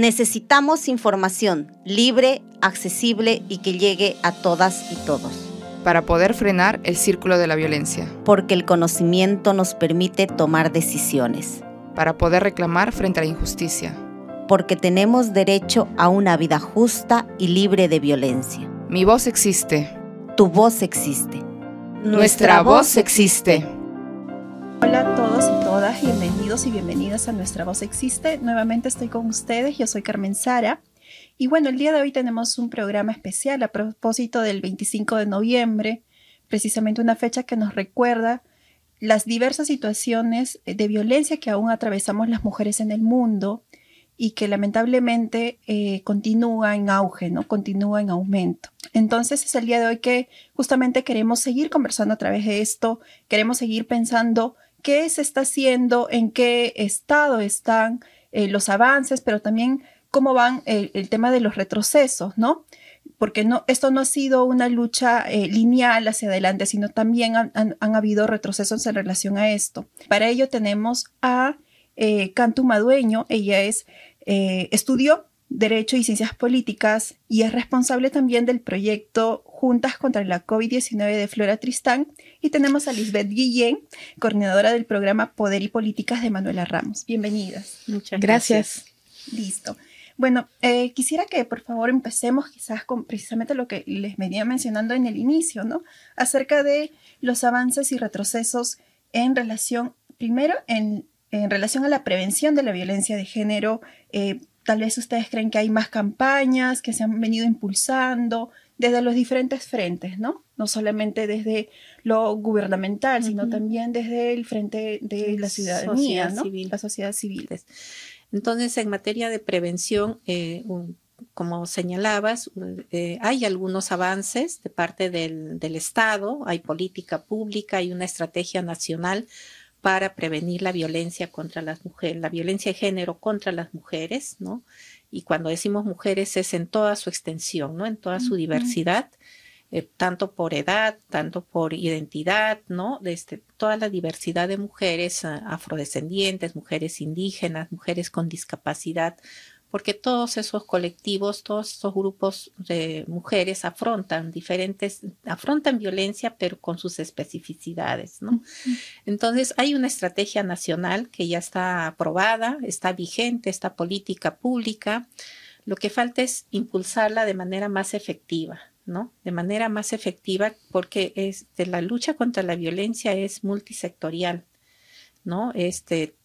Necesitamos información libre, accesible y que llegue a todas y todos. Para poder frenar el círculo de la violencia. Porque el conocimiento nos permite tomar decisiones. Para poder reclamar frente a la injusticia. Porque tenemos derecho a una vida justa y libre de violencia. Mi voz existe. Tu voz existe. Nuestra voz existe. Hola a todos bienvenidos y bienvenidas a Nuestra Voz Existe. Nuevamente estoy con ustedes, yo soy Carmen Sara. Y bueno, el día de hoy tenemos un programa especial a propósito del 25 de noviembre, precisamente una fecha que nos recuerda las diversas situaciones de violencia que aún atravesamos las mujeres en el mundo y que lamentablemente eh, continúa en auge, ¿no? Continúa en aumento. Entonces es el día de hoy que justamente queremos seguir conversando a través de esto, queremos seguir pensando qué se está haciendo, en qué estado están eh, los avances, pero también cómo van el, tema de los retrocesos, ¿no? Porque no, esto no ha sido una lucha eh, lineal hacia adelante, sino también han, habido retrocesos en relación a esto. Para ello tenemos a eh, Cantu Madueño, ella es, eh, estudió Derecho y Ciencias Políticas y es responsable también del proyecto Juntas contra la COVID-19 de Flora Tristán. Y tenemos a Lisbeth Guillén, coordinadora del programa Poder y Políticas de Manuela Ramos. Bienvenidas. Muchas gracias. Listo. Bueno, eh, quisiera que por favor empecemos quizás con precisamente lo que les venía mencionando en el inicio, ¿no? Acerca de los avances y retrocesos en relación, primero, en, relación a la prevención de la violencia de género, eh, Tal vez ustedes creen que hay más campañas que se han venido impulsando desde los diferentes frentes, ¿no? No solamente desde lo gubernamental, sino también desde el frente de la ciudadanía, ¿no? La sociedad civil. Entonces, en materia de prevención, eh, como señalabas, eh, hay algunos avances de parte del, del Estado, hay política pública, hay una estrategia nacional para prevenir la violencia contra las mujeres, la violencia de género contra las mujeres, ¿no? Y cuando decimos mujeres es en toda su extensión, ¿no? En toda su diversidad, eh, tanto por edad, tanto por identidad, ¿no? Desde este, toda la diversidad de mujeres ah, afrodescendientes, mujeres indígenas, mujeres con discapacidad, porque todos esos colectivos, todos esos grupos de mujeres afrontan diferentes, afrontan violencia, pero con sus especificidades, ¿no? Entonces, hay una estrategia nacional que ya está aprobada, está vigente, esta política pública. Lo que falta es impulsarla de manera más efectiva, ¿no? De manera más efectiva, porque la lucha contra la violencia es multisectorial. ¿No? Este,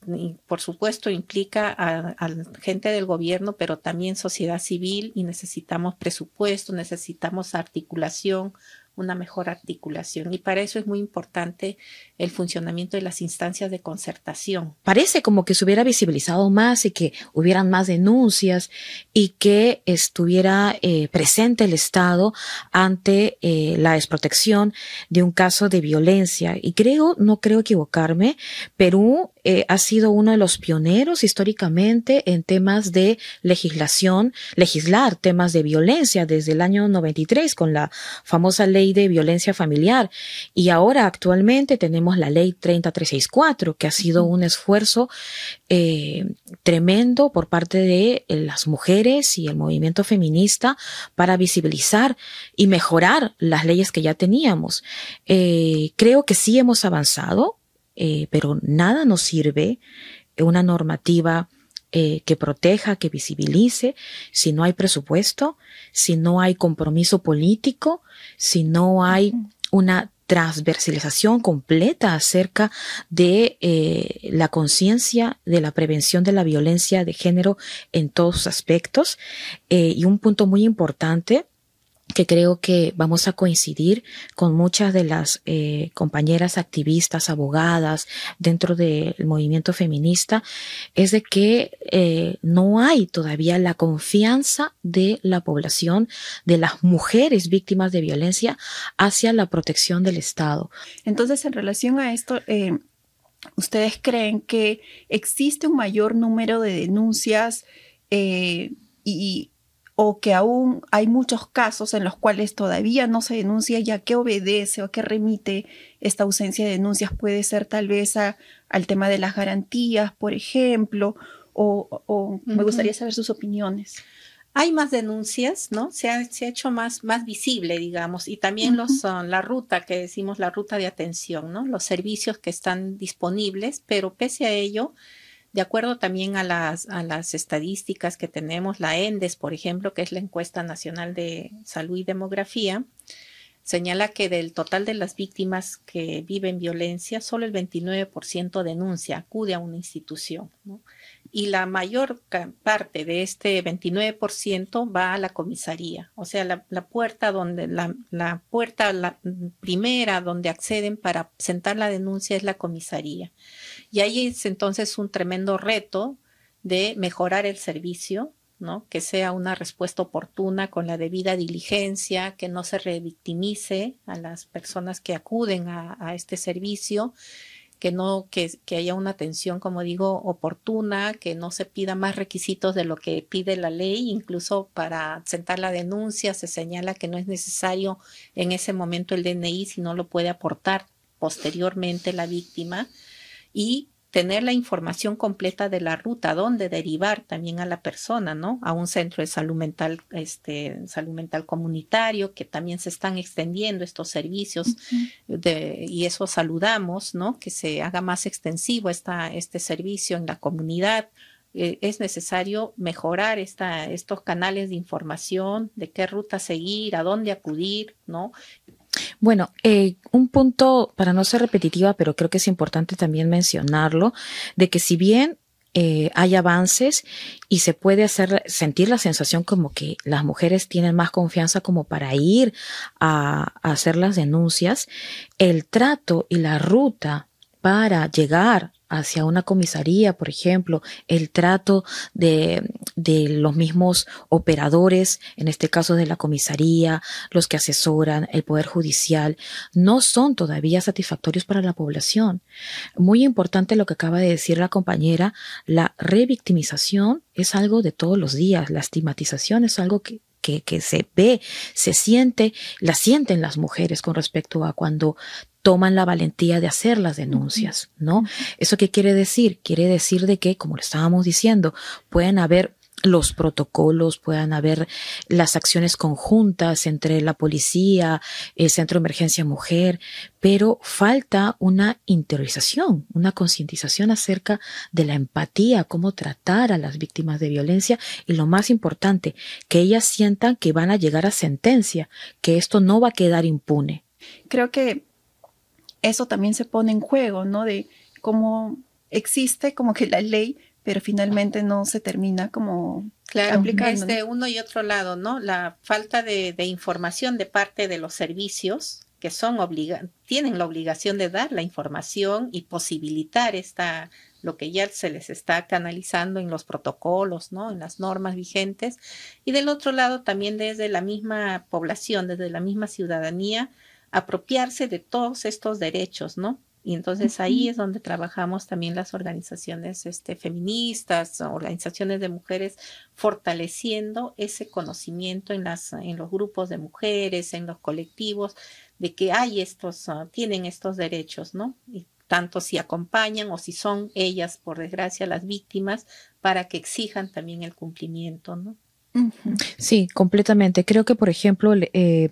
por supuesto, implica a, a, gente del gobierno, pero también sociedad civil y necesitamos presupuesto, necesitamos articulación, una mejor articulación. Y para eso es muy importante el funcionamiento de las instancias de concertación. Parece como que se hubiera visibilizado más y que hubieran más denuncias y que estuviera eh, presente el Estado ante eh, la desprotección de un caso de violencia. Y creo, no creo equivocarme, Perú eh, ha sido uno de los pioneros históricamente en temas de legislación, legislar temas de violencia desde el año 93 con la famosa ley de violencia familiar. Y ahora actualmente tenemos la ley 30364, que ha sido un esfuerzo eh, tremendo por parte de eh, las mujeres y el movimiento feminista para visibilizar y mejorar las leyes que ya teníamos. creo que sí hemos avanzado, eh, pero nada nos sirve una normativa eh, que proteja, que visibilice, si no hay presupuesto, si no hay compromiso político, si no hay una transversalización completa acerca de eh, la conciencia de la prevención de la violencia de género en todos sus aspectos. y un punto muy importante que creo que vamos a coincidir con muchas de las eh, compañeras activistas, abogadas dentro del movimiento feminista, es de que eh, no hay todavía la confianza de la población, de las mujeres víctimas de violencia hacia la protección del Estado. Entonces, en relación a esto, eh, ¿ustedes creen que existe un mayor número de denuncias y o que aún hay muchos casos en los cuales todavía no se denuncia y a qué obedece o a qué remite esta ausencia de denuncias. Puede ser tal vez al tema de las garantías, por ejemplo, o, me gustaría saber sus opiniones. Hay más denuncias, ¿no? Se ha, se ha hecho más, más visible, digamos, y también los, la ruta que decimos, la ruta de atención, ¿no? Los servicios que están disponibles, pero pese a ello, de acuerdo también a las, estadísticas que tenemos, la ENDES, por ejemplo, que es la encuesta nacional de salud y demografía, señala que del total de las víctimas que viven violencia, solo el 29% denuncia, acude a una institución. y la mayor parte de este 29% va a la comisaría, o sea, la, puerta donde la, la, puerta la primera donde acceden para sentar la denuncia es la comisaría. Y ahí es entonces un tremendo reto de mejorar el servicio, ¿no? Que sea una respuesta oportuna con la debida diligencia, que no se revictimice a las personas que acuden a, este servicio que no, que, que, haya una atención, como digo, oportuna, que no se pida más requisitos de lo que pide la ley, incluso para sentar la denuncia se señala que no es necesario en ese momento el DNI, si no lo puede aportar posteriormente la víctima y tener la información completa de la ruta, dónde derivar también a la persona, ¿no? A un centro de salud mental, este, salud mental comunitario, que también se están extendiendo estos servicios de, y eso saludamos, ¿no? Que se haga más extensivo esta, este servicio en la comunidad. Eh, es necesario mejorar esta, estos canales de información, de qué ruta seguir, a dónde acudir, ¿no? Bueno, eh, un punto para no ser repetitiva, pero creo que es importante también mencionarlo, de que si bien eh, hay avances y se puede hacer sentir la sensación como que las mujeres tienen más confianza como para ir a hacer las denuncias, el trato y la ruta para llegar hacia una comisaría, por ejemplo, el trato de, de, los mismos operadores, en este caso de la comisaría, los que asesoran, el Poder Judicial, no son todavía satisfactorios para la población. Muy importante lo que acaba de decir la compañera, la revictimización es algo de todos los días, la estigmatización es algo que, que, que, se ve, se siente, la sienten las mujeres con respecto a cuando toman la valentía de hacer las denuncias, ¿no? ¿Eso qué quiere decir? Quiere decir de que, como lo estábamos diciendo, pueden haber los protocolos, puedan haber las acciones conjuntas entre la policía, el Centro de Emergencia Mujer, pero falta una interiorización, una concientización acerca de la empatía, cómo tratar a las víctimas de violencia y lo más importante, que ellas sientan que van a llegar a sentencia, que esto no va a quedar impune. Creo que eso también se pone en juego, ¿no? De cómo existe como que la ley, pero finalmente no se termina como claro, aplicando. De uno y otro lado, ¿no? La falta de, información de parte de los servicios que son obliga tienen la obligación de dar la información y posibilitar esta lo que ya se les está canalizando en los protocolos, ¿no? En las normas vigentes. Y del otro lado, también desde la misma población, desde la misma ciudadanía, apropiarse de todos estos derechos, ¿no? Y entonces ahí es donde trabajamos también las organizaciones este, feministas, organizaciones de mujeres, fortaleciendo ese conocimiento en, las, en los grupos de mujeres, en los colectivos, de que hay estos, ah, tienen estos derechos, ¿no? Y tanto si acompañan o si son ellas, por desgracia, las víctimas, para que exijan también el cumplimiento, ¿no? Sí, completamente. Creo que, por ejemplo, eh,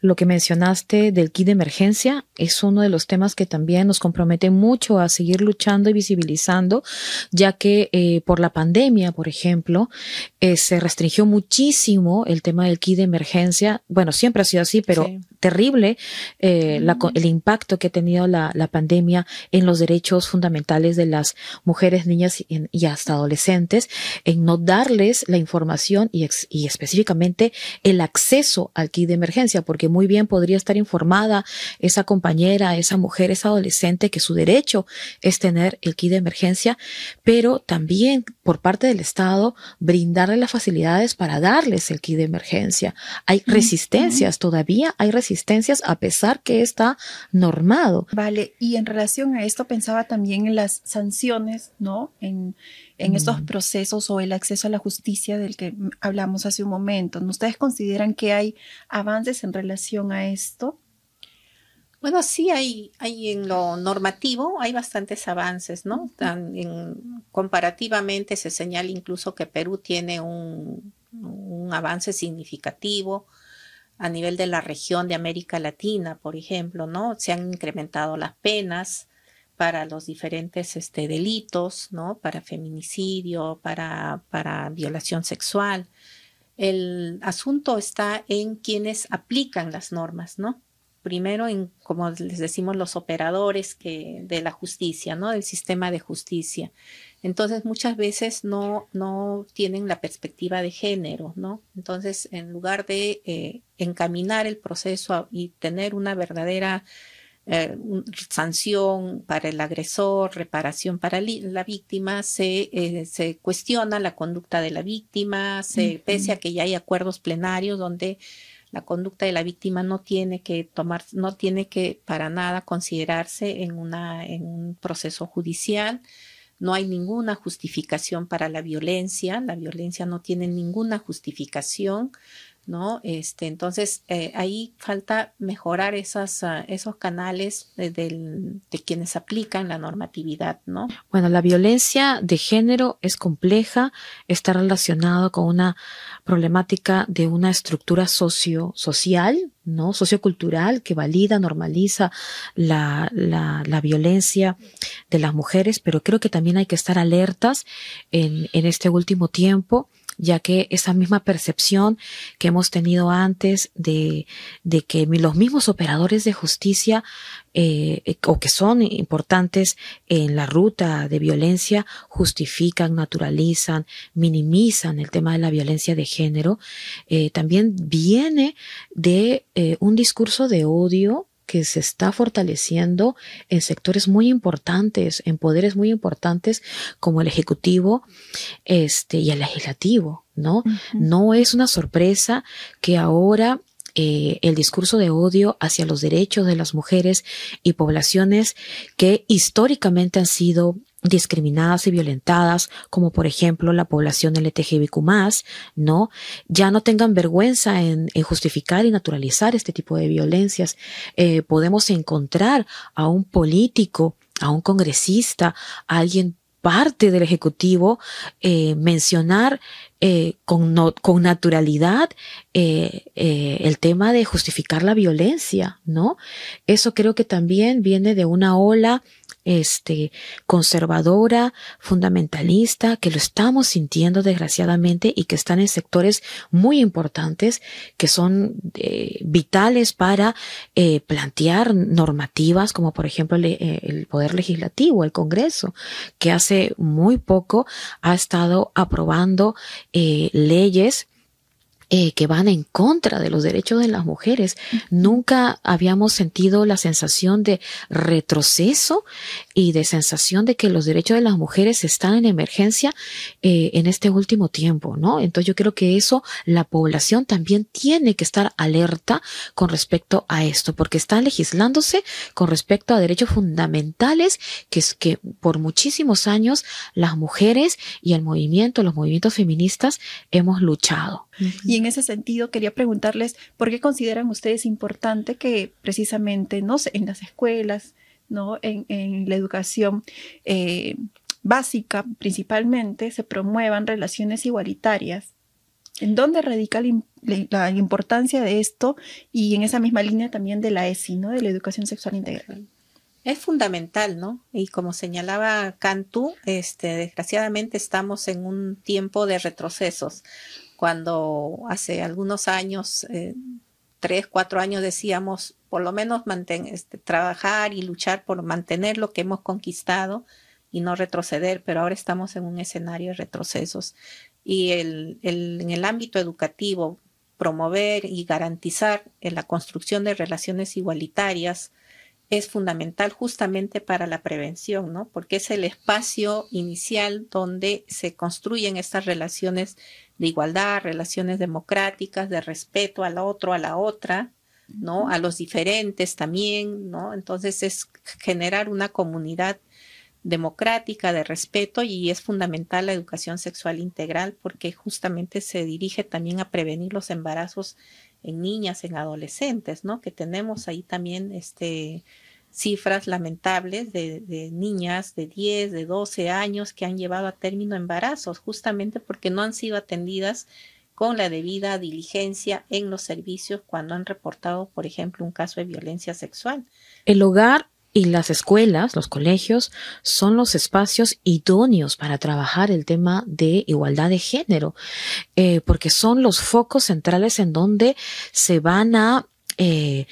lo que mencionaste del kit de emergencia es uno de los temas que también nos compromete mucho a seguir luchando y visibilizando, ya que eh, por la pandemia, por ejemplo, eh, se restringió muchísimo el tema del kit de emergencia. Bueno, siempre ha sido así, pero terrible el impacto que ha tenido la, pandemia en los derechos fundamentales de las mujeres, niñas y, y hasta adolescentes, en no darles la información y y, específicamente el acceso al kit de emergencia, porque muy bien podría estar informada esa compañera, esa mujer, esa adolescente que su derecho es tener el kit de emergencia, pero también por parte del Estado brindarle las facilidades para darles el kit de emergencia. Hay resistencias, todavía hay resistencias a pesar que está normado. Vale, y en relación a esto pensaba también en las sanciones, ¿no? En, en estos procesos o el acceso a la justicia del que hablamos hace un momento. ¿Ustedes consideran que hay avances en relación a esto? Bueno, sí hay, hay en lo normativo, hay bastantes avances, ¿no? comparativamente se señala incluso que Perú tiene un, un avance significativo a nivel de la región de América Latina, por ejemplo, ¿no? Se han incrementado las penas para los diferentes este, delitos, ¿no? Para feminicidio, para, violación sexual. El asunto está en quienes aplican las normas, ¿no? Primero en, como les decimos, los operadores que, de la justicia, ¿no? Del sistema de justicia. Entonces, muchas veces no, no tienen la perspectiva de género, ¿no? Entonces, en lugar de eh, encaminar el proceso y tener una verdadera eh, sanción para el agresor, reparación para la víctima, se, eh, se cuestiona la conducta de la víctima, se, pese a que ya hay acuerdos plenarios donde la conducta de la víctima no tiene que tomar, no tiene que para nada considerarse en, una, en un proceso judicial. No hay ninguna justificación para la violencia, la violencia no tiene ninguna justificación, ¿no? Este, entonces, eh, ahí falta mejorar esas, ah, esos canales de, quienes aplican la normatividad, ¿no? Bueno, la violencia de género es compleja, está relacionado con una problemática de una estructura socio, social, ¿no? Sociocultural que valida, normaliza la, la, la, violencia de las mujeres, pero creo que también hay que estar alertas en, en este último tiempo ya que esa misma percepción que hemos tenido antes de, de que los mismos operadores de justicia eh, eh, o que son importantes en la ruta de violencia justifican, naturalizan, minimizan el tema de la violencia de género, eh, también viene de un discurso de odio que se está fortaleciendo en sectores muy importantes, en poderes muy importantes como el ejecutivo, este y el legislativo, ¿no? No es una sorpresa que ahora eh, el discurso de odio hacia los derechos de las mujeres y poblaciones que históricamente han sido discriminadas y violentadas, como por ejemplo la población LTGBQ+, ¿no? Ya no tengan vergüenza en, justificar y naturalizar este tipo de violencias. Eh, podemos encontrar a un político, a un congresista, a alguien parte del Ejecutivo eh, mencionar eh, con, con, naturalidad el tema de justificar la violencia, ¿no? Eso creo que también viene de una ola este, conservadora, fundamentalista, que lo estamos sintiendo desgraciadamente y que están en sectores muy importantes que son eh, vitales para eh, plantear normativas como por ejemplo eh, el Poder Legislativo, el Congreso, que hace muy poco ha estado aprobando leyes eh, que van en contra de los derechos de las mujeres. Nunca habíamos sentido la sensación de retroceso y de sensación de que los derechos de las mujeres están en emergencia eh, en este último tiempo, ¿no? Entonces yo creo que eso la población también tiene que estar alerta con respecto a esto, porque está legislándose con respecto a derechos fundamentales que es que por muchísimos años las mujeres y el movimiento, los movimientos feministas hemos luchado. Y en ese sentido quería preguntarles por qué consideran ustedes importante que precisamente, no en las escuelas, ¿no? En, la educación eh, básica principalmente se promuevan relaciones igualitarias. ¿En dónde radica la, importancia de esto? Y en esa misma línea también de la ESI, ¿no? De la educación sexual integral. Es fundamental, ¿no? Y como señalaba Cantú, este, desgraciadamente estamos en un tiempo de retrocesos cuando hace algunos años, eh, tres, cuatro años decíamos, por lo menos este, trabajar y luchar por mantener lo que hemos conquistado y no retroceder, pero ahora estamos en un escenario de retrocesos. Y en el ámbito educativo, promover y garantizar la construcción de relaciones igualitarias, es fundamental justamente para la prevención, ¿no? Porque es el espacio inicial donde se construyen estas relaciones de igualdad, relaciones democráticas, de respeto al otro, a la otra, ¿no? A los diferentes también, ¿no? Entonces es generar una comunidad democrática, de respeto y es fundamental la educación sexual integral porque justamente se dirige también a prevenir los embarazos en niñas, en adolescentes, ¿no? Que tenemos ahí también este, cifras lamentables de, de, niñas de 10, de 12 años que han llevado a término embarazos, justamente porque no han sido atendidas con la debida diligencia en los servicios cuando han reportado, por ejemplo, un caso de violencia sexual. El hogar y las escuelas, los colegios, son los espacios idóneos para trabajar el tema de igualdad de género, eh, porque son los focos centrales en donde se van a eh,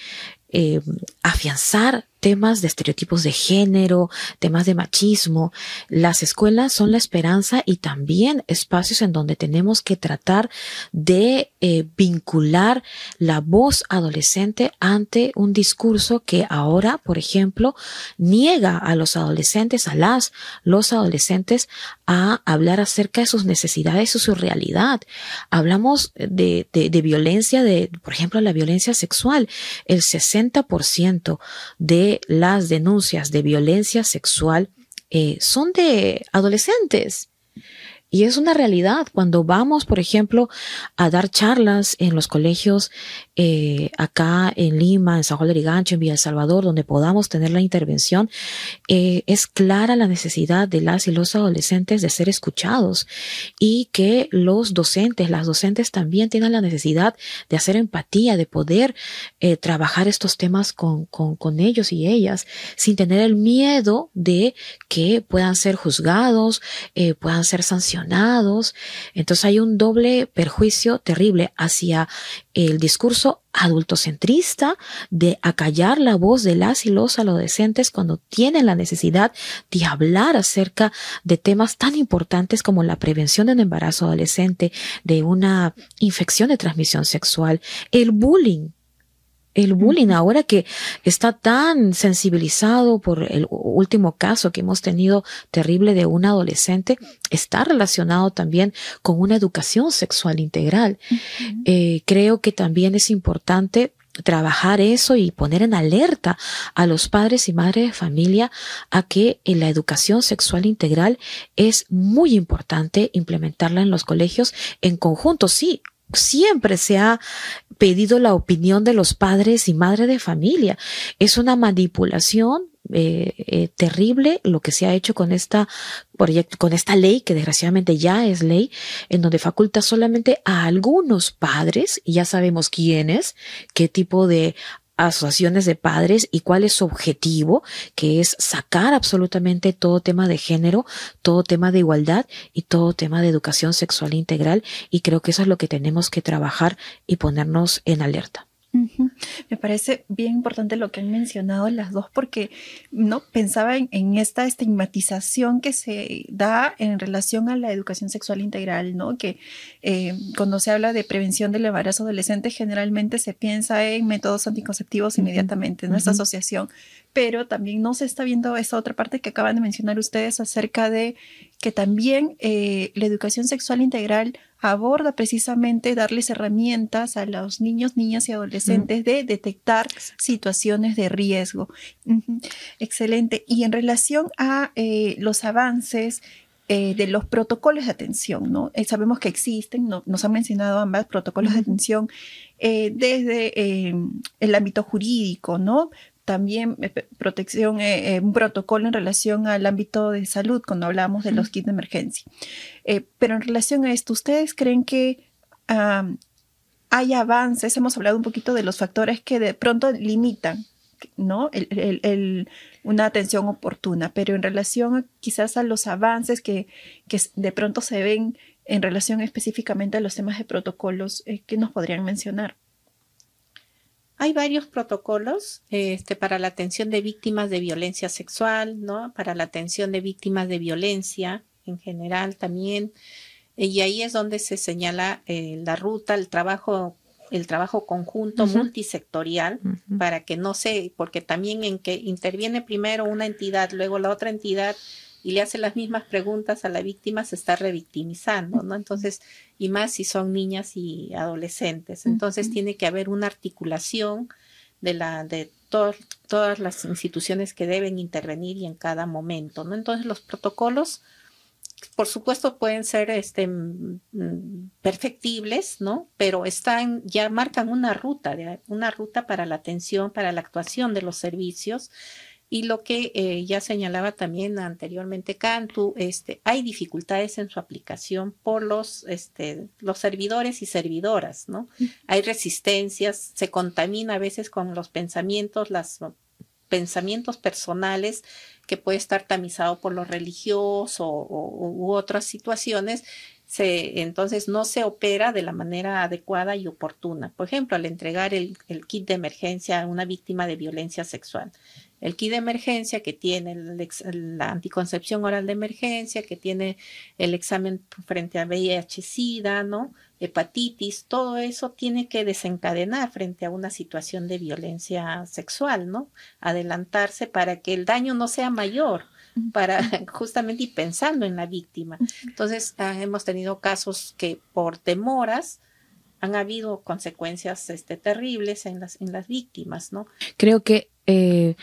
eh, afianzar temas de estereotipos de género, temas de machismo. Las escuelas son la esperanza y también espacios en donde tenemos que tratar de eh, vincular la voz adolescente ante un discurso que ahora, por ejemplo, niega a los adolescentes, a las, los adolescentes, a hablar acerca de sus necesidades y su realidad. Hablamos de, de, de violencia, de, por ejemplo, la violencia sexual. El 60% de las denuncias de violencia sexual eh, son de adolescentes. Y es una realidad. Cuando vamos, por ejemplo, a dar charlas en los colegios eh, acá en Lima, en San Juan de Rigancho, en Villa El Salvador, donde podamos tener la intervención, eh, es clara la necesidad de las y los adolescentes de ser escuchados y que los docentes, las docentes también tienen la necesidad de hacer empatía, de poder eh, trabajar estos temas con, con, con ellos y ellas sin tener el miedo de que puedan ser juzgados, puedan ser sancionados entonces hay un doble perjuicio terrible hacia el discurso adultocentrista de acallar la voz de las y los adolescentes cuando tienen la necesidad de hablar acerca de temas tan importantes como la prevención del embarazo adolescente, de una infección de transmisión sexual, el bullying el bullying ahora que está tan sensibilizado por el último caso que hemos tenido terrible de un adolescente, está relacionado también con una educación sexual integral. eh, creo que también es importante trabajar eso y poner en alerta a los padres y madres de familia a que en la educación sexual integral es muy importante implementarla en los colegios en conjunto, sí, siempre se ha pedido la opinión de los padres y madres de familia. Es una manipulación eh, eh, terrible lo que se ha hecho con esta proyecto, con esta ley que desgraciadamente ya es ley, en donde faculta solamente a algunos padres, y ya sabemos quiénes, qué tipo de asociaciones de padres y cuál es su objetivo, que es sacar absolutamente todo tema de género, todo tema de igualdad y todo tema de educación sexual integral. Y creo que eso es lo que tenemos que trabajar y ponernos en alerta. Me parece bien importante lo que han mencionado las dos porque no pensaba en, en, esta estigmatización que se da en relación a la educación sexual integral, ¿no? Que eh, cuando se habla de prevención del embarazo adolescente generalmente se piensa en métodos anticonceptivos inmediatamente, ¿no? Esta asociación, pero también no se está viendo esa otra parte que acaban de mencionar ustedes acerca de que también eh, la educación sexual integral aborda precisamente darles herramientas a los niños, niñas y adolescentes de detectar situaciones de riesgo. Uh -huh. Excelente. Y en relación a eh, los avances eh, de los protocolos de atención, ¿no? Eh, sabemos que existen, no, nos han mencionado ambas protocolos uh -huh. de atención eh, desde el ámbito jurídico, ¿no? También protección, eh, un protocolo en relación al ámbito de salud cuando hablamos de los kits de emergencia. Eh, pero en relación a esto, ¿ustedes creen que um, hay avances? Hemos hablado un poquito de los factores que de pronto limitan ¿no? El, el, el, una atención oportuna, pero en relación a, quizás a los avances que, que de pronto se ven en relación específicamente a los temas de protocolos, eh, ¿qué nos podrían mencionar? Hay varios protocolos este, para la atención de víctimas de violencia sexual, ¿no? Para la atención de víctimas de violencia en general también. Y ahí es donde se señala eh, la ruta, el trabajo, el trabajo conjunto uh -huh. multisectorial uh -huh. para que no se, porque también en que interviene primero una entidad, luego la otra entidad y le hace las mismas preguntas a la víctima, se está revictimizando, ¿no? Entonces, y más si son niñas y adolescentes. Entonces, uh -huh. tiene que haber una articulación de la de to todas las instituciones que deben intervenir y en cada momento, ¿no? Entonces, los protocolos por supuesto pueden ser este, mm, perfectibles, ¿no? Pero están, ya marcan una ruta, una ruta para la atención, para la actuación de los servicios. Y lo que eh, ya señalaba también anteriormente Cantu, este, hay dificultades en su aplicación por los, este, los servidores y servidoras, ¿no? Hay resistencias, se contamina a veces con los pensamientos, los pensamientos personales que puede estar tamizado por lo religioso o, u otras situaciones, se, entonces no se opera de la manera adecuada y oportuna. Por ejemplo, al entregar el, el, kit de emergencia a una víctima de violencia sexual. El kit de emergencia que tiene la anticoncepción oral de emergencia, que tiene el examen frente a VIH-Sida, ¿no? hepatitis, todo eso tiene que desencadenar frente a una situación de violencia sexual, ¿no? Adelantarse para que el daño no sea mayor, para justamente y pensando en la víctima. Entonces, ah, hemos tenido casos que por demoras han habido consecuencias este, terribles en las, en las víctimas, ¿no? Creo que eh,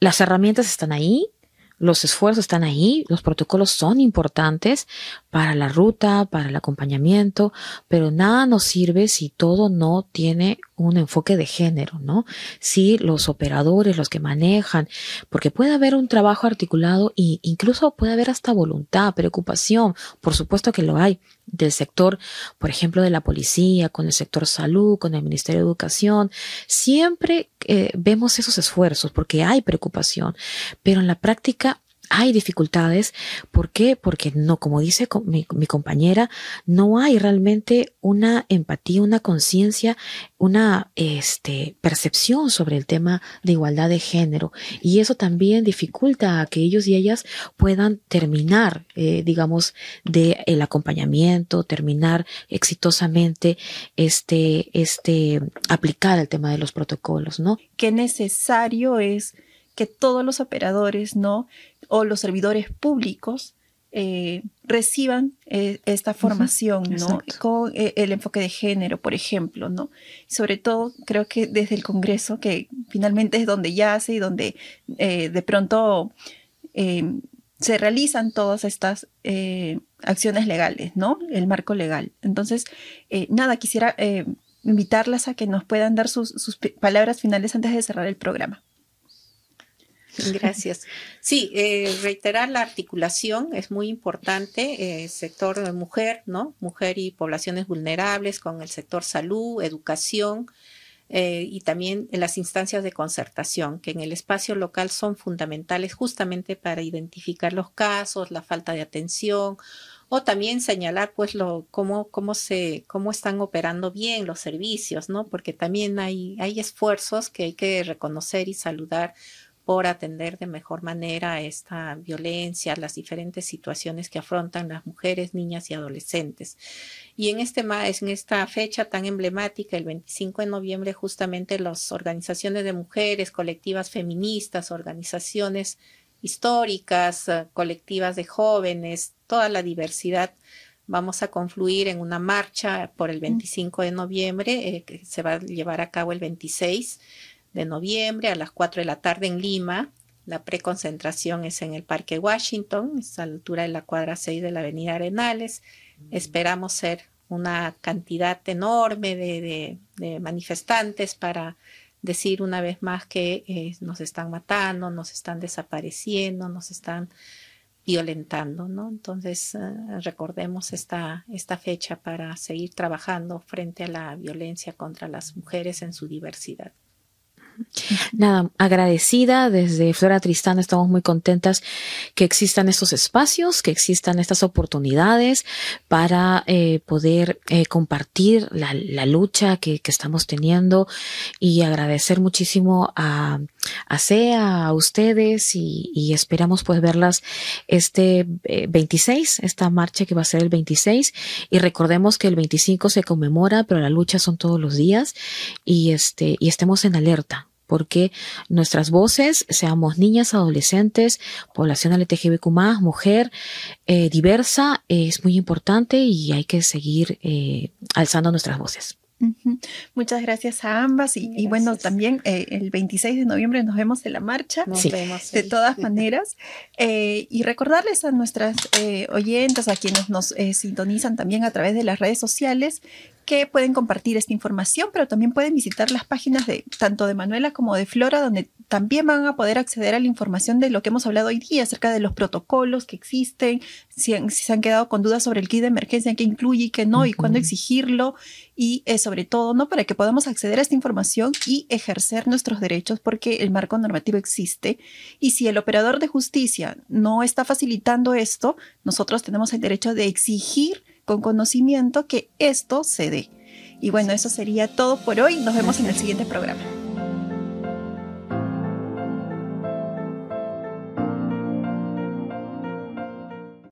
las herramientas están ahí, los esfuerzos están ahí, los protocolos son importantes para la ruta, para el acompañamiento, pero nada nos sirve si todo no tiene un enfoque de género, ¿no? Si los operadores, los que manejan, porque puede haber un trabajo articulado e incluso puede haber hasta voluntad, preocupación, por supuesto que lo hay, del sector, por ejemplo, de la policía, con el sector salud, con el Ministerio de Educación, siempre eh, vemos esos esfuerzos porque hay preocupación, pero en la práctica hay dificultades. ¿Por qué? Porque no, como dice mi, compañera, no hay realmente una empatía, una conciencia, una este, percepción sobre el tema de igualdad de género. Y eso también dificulta a que ellos y ellas puedan terminar, eh, digamos, de el acompañamiento, terminar exitosamente este, este, aplicar el tema de los protocolos, ¿no? Qué necesario es que todos los operadores, ¿no? O los servidores públicos eh, reciban eh, esta formación, ¿no? Con eh, el enfoque de género, por ejemplo, ¿no? Sobre todo, creo que desde el Congreso, que finalmente es donde yace y donde de pronto se realizan todas estas acciones legales, ¿no? El marco legal. Entonces, nada, quisiera invitarlas a que nos puedan dar sus palabras finales antes de cerrar el programa. Gracias. Sí, eh, reiterar la articulación es muy importante, eh, sector de mujer, ¿no? Mujer y poblaciones vulnerables con el sector salud, educación eh, y también las instancias de concertación, que en el espacio local son fundamentales justamente para identificar los casos, la falta de atención o también señalar pues cómo cómo se cómo están operando bien los servicios, ¿no? Porque también hay hay esfuerzos que hay que reconocer y saludar por atender de mejor manera esta violencia, las diferentes situaciones que afrontan las mujeres, niñas y adolescentes. Y en, este, en esta fecha tan emblemática, el 25 de noviembre, justamente las organizaciones de mujeres, colectivas feministas, organizaciones históricas, eh, colectivas de jóvenes, toda la diversidad vamos a confluir en una marcha por el 25 de noviembre, eh, que se va a llevar a cabo el 26 de noviembre a las 4 de la tarde en Lima. La preconcentración es en el Parque Washington, es a la altura de la cuadra 6 de la Avenida Arenales. Esperamos ser una cantidad enorme de, manifestantes para decir una vez más que eh, nos están matando, nos están desapareciendo, nos están violentando, ¿no? Entonces, eh, recordemos esta, esta fecha para seguir trabajando frente a la violencia contra las mujeres en su diversidad. Nada, agradecida desde Flora Tristana, estamos muy contentas que existan estos espacios, que existan estas oportunidades para eh, poder eh, compartir la, lucha que, estamos teniendo y agradecer muchísimo a, a CEA, a ustedes y, esperamos pues verlas este 26, eh, esta marcha que va a ser el 26 y recordemos que el 25 se conmemora, pero la lucha son todos los días y este y estemos en alerta porque nuestras voces, seamos niñas, adolescentes, población LGBTQ+, mujer, eh, diversa, es muy importante y hay que seguir eh, alzando nuestras voces. Muchas gracias a ambas y, bueno, también eh, el 26 de noviembre nos vemos en la marcha. Nos vemos. De todas maneras. Eh, y recordarles a nuestras eh, oyentes, a quienes nos sintonizan también a través de las redes sociales, que pueden compartir esta información, pero también pueden visitar las páginas de tanto de Manuela como de Flora, donde también van a poder acceder a la información de lo que hemos hablado hoy día acerca de los protocolos que existen, si, se han quedado con dudas sobre el kit de emergencia, qué incluye y qué no, y cuándo exigirlo, y eh, sobre todo, ¿no? Para que podamos acceder a esta información y ejercer nuestros derechos, porque el marco normativo existe. Y si el operador de justicia no está facilitando esto, nosotros tenemos el derecho de exigir con conocimiento que esto se dé. Y bueno, eso sería todo por hoy. Nos vemos en el siguiente programa.